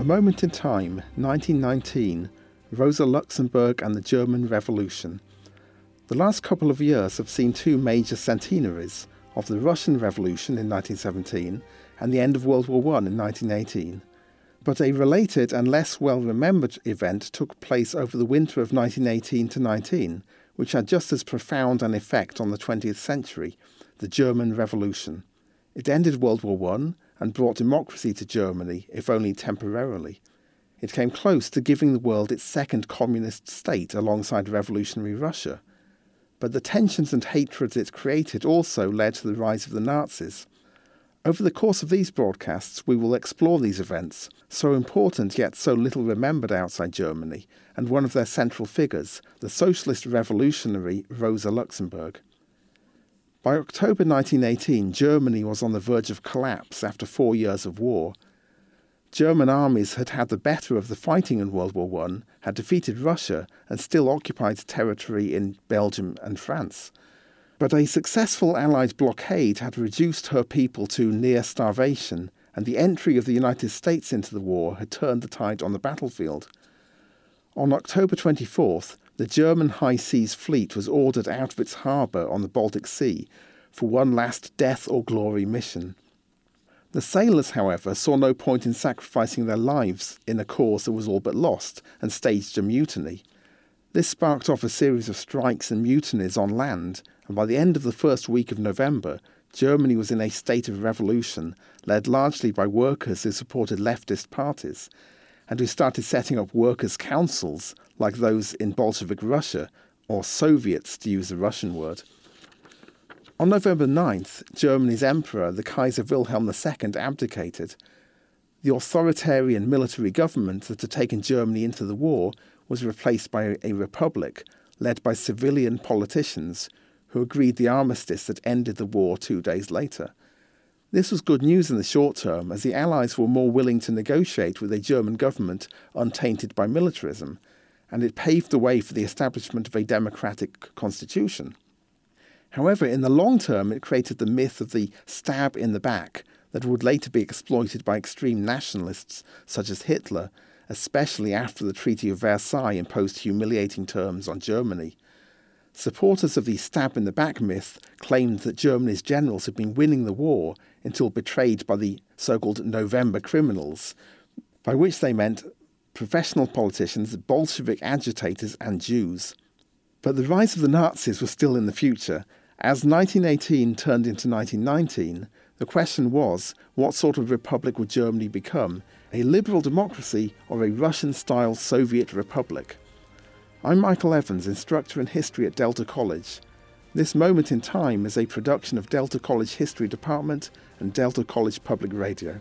A Moment in Time, 1919, Rosa Luxemburg and the German Revolution. The last couple of years have seen two major centenaries of the Russian Revolution in 1917 and the end of World War I in 1918. But a related and less well remembered event took place over the winter of 1918 to 19, which had just as profound an effect on the 20th century the German Revolution. It ended World War I and brought democracy to Germany, if only temporarily. It came close to giving the world its second communist state alongside revolutionary Russia. But the tensions and hatreds it created also led to the rise of the Nazis. Over the course of these broadcasts, we will explore these events, so important yet so little remembered outside Germany, and one of their central figures, the socialist revolutionary Rosa Luxemburg. By October 1918, Germany was on the verge of collapse after four years of war. German armies had had the better of the fighting in World War I, had defeated Russia, and still occupied territory in Belgium and France. But a successful Allied blockade had reduced her people to near starvation, and the entry of the United States into the war had turned the tide on the battlefield. On October 24th, the German High Seas Fleet was ordered out of its harbour on the Baltic Sea for one last death or glory mission. The sailors, however, saw no point in sacrificing their lives in a cause that was all but lost and staged a mutiny. This sparked off a series of strikes and mutinies on land, and by the end of the first week of November, Germany was in a state of revolution, led largely by workers who supported leftist parties, and who started setting up workers' councils like those in Bolshevik Russia, or Soviets to use the Russian word. On November 9th, Germany's emperor, the Kaiser Wilhelm II, abdicated. The authoritarian military government that had taken Germany into the war was replaced by a republic led by civilian politicians who agreed the armistice that ended the war two days later. This was good news in the short term, as the Allies were more willing to negotiate with a German government untainted by militarism, and it paved the way for the establishment of a democratic constitution. However, in the long term, it created the myth of the stab in the back that would later be exploited by extreme nationalists such as Hitler, especially after the Treaty of Versailles imposed humiliating terms on Germany. Supporters of the stab in the back myth claimed that Germany's generals had been winning the war until betrayed by the so called November criminals, by which they meant professional politicians, Bolshevik agitators, and Jews. But the rise of the Nazis was still in the future. As 1918 turned into 1919, the question was what sort of republic would Germany become? A liberal democracy or a Russian style Soviet republic? I'm Michael Evans, instructor in history at Delta College. This moment in time is a production of Delta College History Department and Delta College Public Radio.